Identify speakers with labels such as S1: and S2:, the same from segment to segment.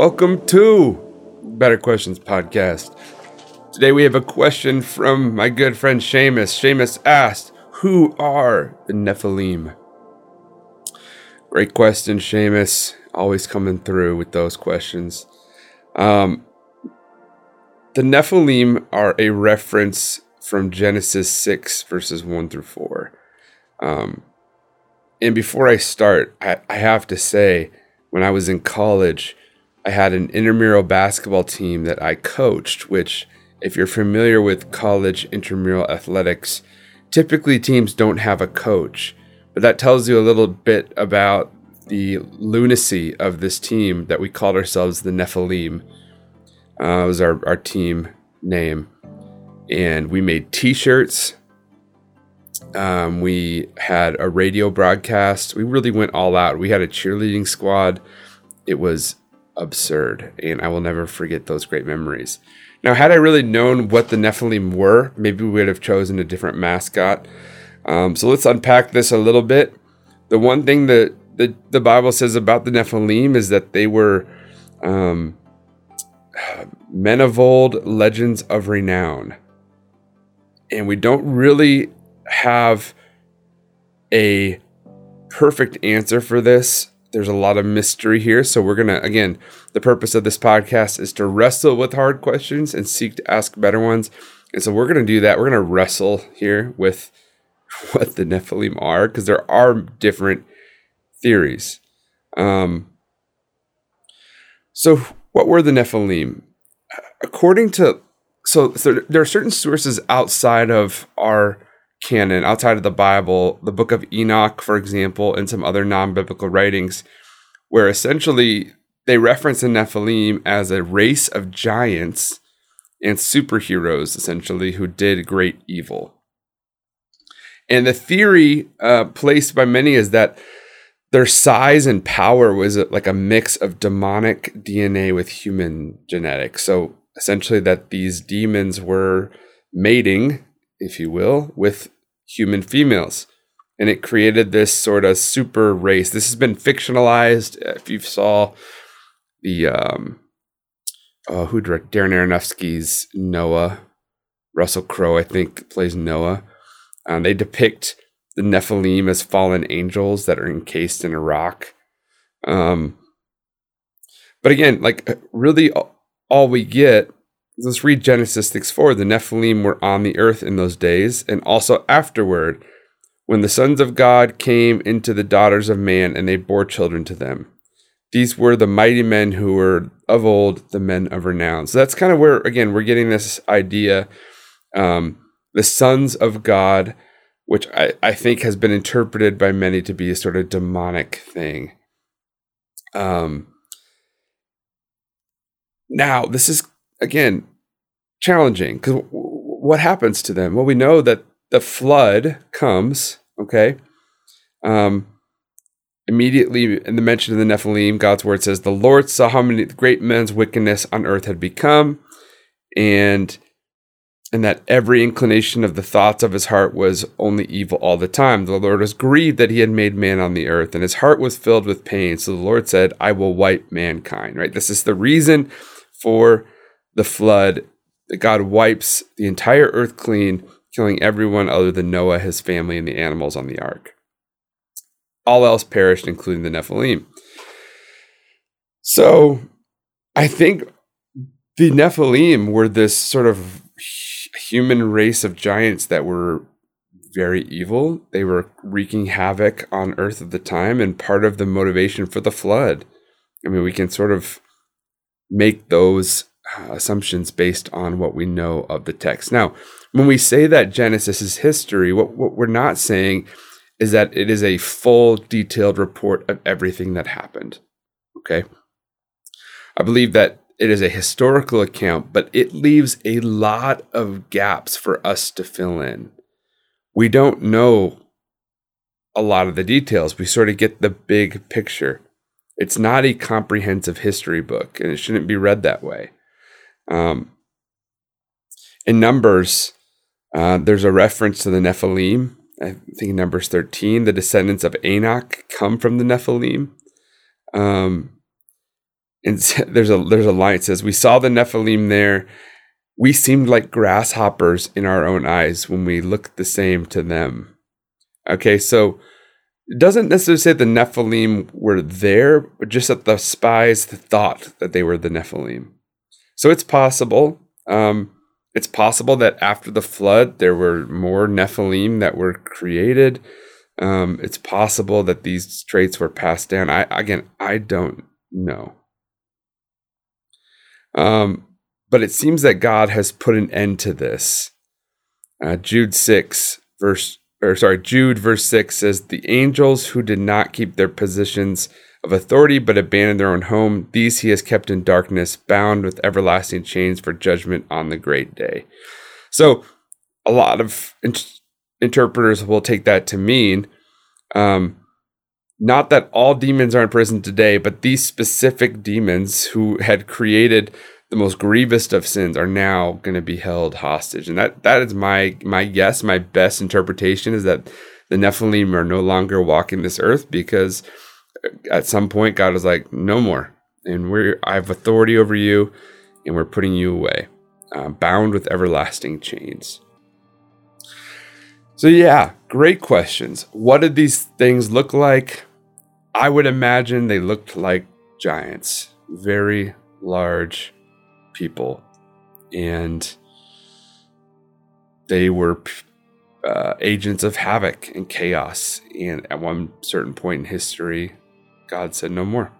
S1: Welcome to Better Questions Podcast. Today we have a question from my good friend Seamus. Seamus asked, Who are the Nephilim? Great question, Seamus. Always coming through with those questions. Um, the Nephilim are a reference from Genesis 6, verses 1 through 4. Um, and before I start, I, I have to say, when I was in college, I had an intramural basketball team that I coached, which, if you're familiar with college intramural athletics, typically teams don't have a coach. But that tells you a little bit about the lunacy of this team that we called ourselves the Nephilim. Uh, was our, our team name. And we made t shirts. Um, we had a radio broadcast. We really went all out. We had a cheerleading squad. It was absurd, and I will never forget those great memories. Now, had I really known what the Nephilim were, maybe we would have chosen a different mascot. Um, so let's unpack this a little bit. The one thing that the, the Bible says about the Nephilim is that they were um, men of old, legends of renown. And we don't really have a perfect answer for this. There's a lot of mystery here. So, we're going to, again, the purpose of this podcast is to wrestle with hard questions and seek to ask better ones. And so, we're going to do that. We're going to wrestle here with what the Nephilim are because there are different theories. Um, so, what were the Nephilim? According to so, so there are certain sources outside of our canon, outside of the Bible, the book of Enoch, for example, and some other non biblical writings, where essentially they reference the Nephilim as a race of giants and superheroes, essentially, who did great evil. And the theory uh, placed by many is that their size and power was like a mix of demonic DNA with human genetics. So essentially, that these demons were mating, if you will, with human females. And it created this sort of super race. This has been fictionalized. If you saw the um, oh, who directed Darren Aronofsky's Noah, Russell Crowe, I think, plays Noah. Um, they depict the Nephilim as fallen angels that are encased in a rock. Um, but again, like really, all we get. Let's read Genesis 6 4. The Nephilim were on the earth in those days, and also afterward, when the sons of God came into the daughters of man, and they bore children to them. These were the mighty men who were of old, the men of renown. So that's kind of where, again, we're getting this idea. Um, the sons of God which I, I think has been interpreted by many to be a sort of demonic thing. Um, now, this is, again, challenging because w- what happens to them? Well, we know that the flood comes, okay? Um, immediately in the mention of the Nephilim, God's word says, The Lord saw how many great men's wickedness on earth had become, and and that every inclination of the thoughts of his heart was only evil all the time. The Lord was grieved that he had made man on the earth, and his heart was filled with pain. So the Lord said, I will wipe mankind, right? This is the reason for the flood. That God wipes the entire earth clean, killing everyone other than Noah, his family, and the animals on the ark. All else perished, including the Nephilim. So I think the Nephilim were this sort of human race of giants that were very evil. They were wreaking havoc on Earth at the time, and part of the motivation for the flood. I mean, we can sort of make those Uh, assumptions based on what we know of the text. Now, when we say that Genesis is history, what, what we're not saying is that it is a full, detailed report of everything that happened. Okay. I believe that it is a historical account, but it leaves a lot of gaps for us to fill in. We don't know a lot of the details. We sort of get the big picture. It's not a comprehensive history book, and it shouldn't be read that way. Um, in Numbers, uh, there's a reference to the Nephilim. I think in Numbers 13, the descendants of Enoch come from the Nephilim. Um, and there's a there's a line that says, "We saw the Nephilim there. We seemed like grasshoppers in our own eyes when we looked the same to them." Okay, so it doesn't necessarily say the Nephilim were there, but just that the spies thought that they were the Nephilim. So it's possible. Um, it's possible that after the flood, there were more Nephilim that were created. Um, it's possible that these traits were passed down. I again, I don't know. Um, but it seems that God has put an end to this. Uh, Jude six verse, or sorry, Jude verse six says, "The angels who did not keep their positions." of authority but abandoned their own home. These he has kept in darkness, bound with everlasting chains for judgment on the great day. So, a lot of in- interpreters will take that to mean um, not that all demons are in prison today, but these specific demons who had created the most grievous of sins are now going to be held hostage. And that that is my my guess, my best interpretation is that the Nephilim are no longer walking this earth because at some point God is like, no more. And we're I have authority over you, and we're putting you away, uh, bound with everlasting chains. So yeah, great questions. What did these things look like? I would imagine they looked like giants, very large people, and they were uh, agents of havoc and chaos. And at one certain point in history, God said no more.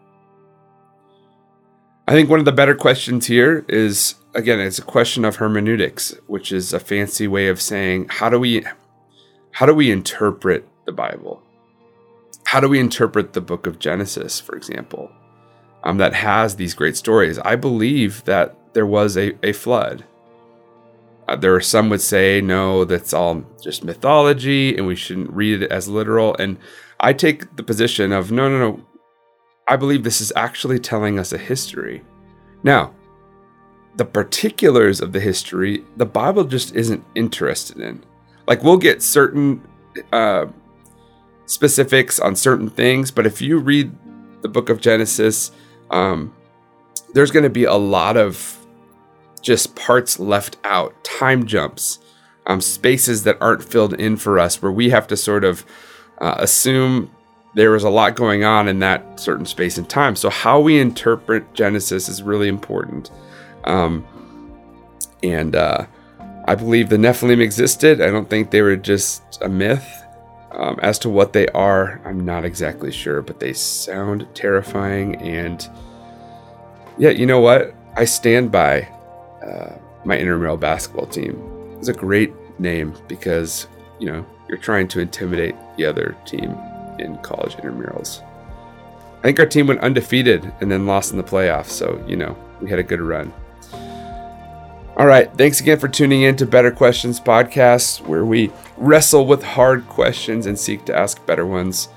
S1: I think one of the better questions here is again, it's a question of hermeneutics, which is a fancy way of saying how do we how do we interpret the Bible? How do we interpret the book of Genesis, for example, um, that has these great stories? I believe that there was a, a flood. Uh, there are some would say no, that's all just mythology, and we shouldn't read it as literal. And I take the position of no, no, no. I believe this is actually telling us a history. Now, the particulars of the history, the Bible just isn't interested in. Like, we'll get certain uh, specifics on certain things, but if you read the book of Genesis, um, there's going to be a lot of just parts left out, time jumps, um, spaces that aren't filled in for us, where we have to sort of uh, assume there was a lot going on in that certain space and time. So how we interpret Genesis is really important. Um, and uh, I believe the Nephilim existed. I don't think they were just a myth. Um, as to what they are, I'm not exactly sure, but they sound terrifying. And yeah, you know what? I stand by uh, my intramural basketball team. It's a great name because, you know, you're trying to intimidate the other team in college intramurals. I think our team went undefeated and then lost in the playoffs, so you know we had a good run. All right, thanks again for tuning in to Better Questions podcast, where we wrestle with hard questions and seek to ask better ones.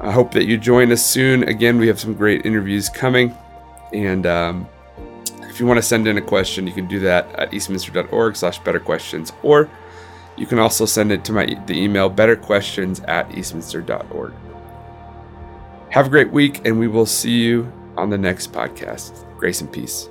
S1: I hope that you join us soon. Again, we have some great interviews coming, and um, if you want to send in a question, you can do that at eastminster.org/slash better questions, or you can also send it to my the email betterquestions at eastminster.org. Have a great week, and we will see you on the next podcast. Grace and peace.